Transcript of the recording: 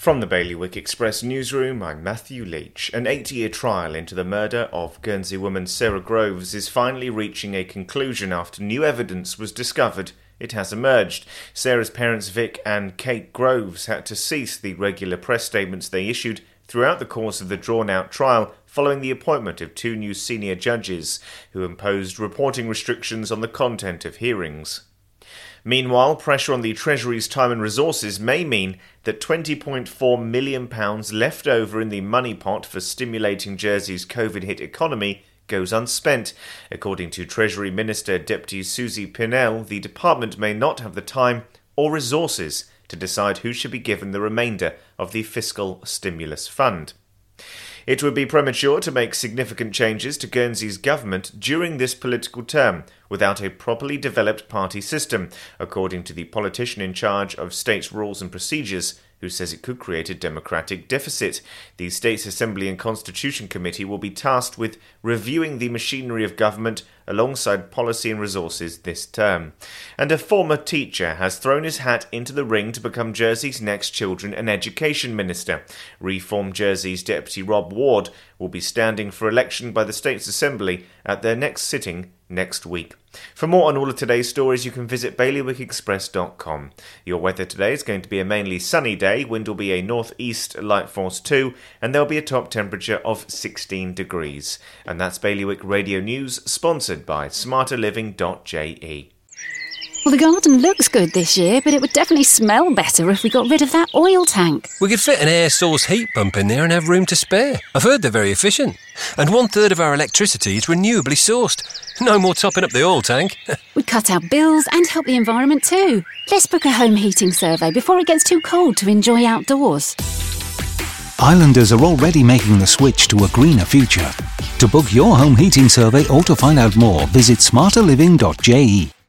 From the Bailiwick Express newsroom, I'm Matthew Leach. An eight year trial into the murder of Guernsey woman Sarah Groves is finally reaching a conclusion after new evidence was discovered. It has emerged. Sarah's parents, Vic and Kate Groves, had to cease the regular press statements they issued throughout the course of the drawn out trial following the appointment of two new senior judges who imposed reporting restrictions on the content of hearings. Meanwhile, pressure on the Treasury's time and resources may mean that £20.4 million left over in the money pot for stimulating Jersey's COVID hit economy goes unspent. According to Treasury Minister Deputy Susie Pinel, the department may not have the time or resources to decide who should be given the remainder of the fiscal stimulus fund. It would be premature to make significant changes to Guernsey's government during this political term without a properly developed party system, according to the politician in charge of state's rules and procedures, who says it could create a democratic deficit. The State's Assembly and Constitution Committee will be tasked with reviewing the machinery of government alongside policy and resources this term. And a former teacher has thrown his hat into the ring to become Jersey's next Children and Education Minister. Reform Jersey's Deputy Rob Ward will be standing for election by the State's Assembly at their next sitting next week. For more on all of today's stories, you can visit bailiwickexpress.com. Your weather today is going to be a mainly sunny day. Wind will be a northeast light force 2, and there'll be a top temperature of 16 degrees. And that's Bailiwick Radio News, sponsored by smarterliving.je. Well, the garden looks good this year, but it would definitely smell better if we got rid of that oil tank. We could fit an air source heat pump in there and have room to spare. I've heard they're very efficient. And one third of our electricity is renewably sourced. No more topping up the oil tank. We'd cut our bills and help the environment too. Let's book a home heating survey before it gets too cold to enjoy outdoors. Islanders are already making the switch to a greener future. To book your home heating survey or to find out more, visit smarterliving.je.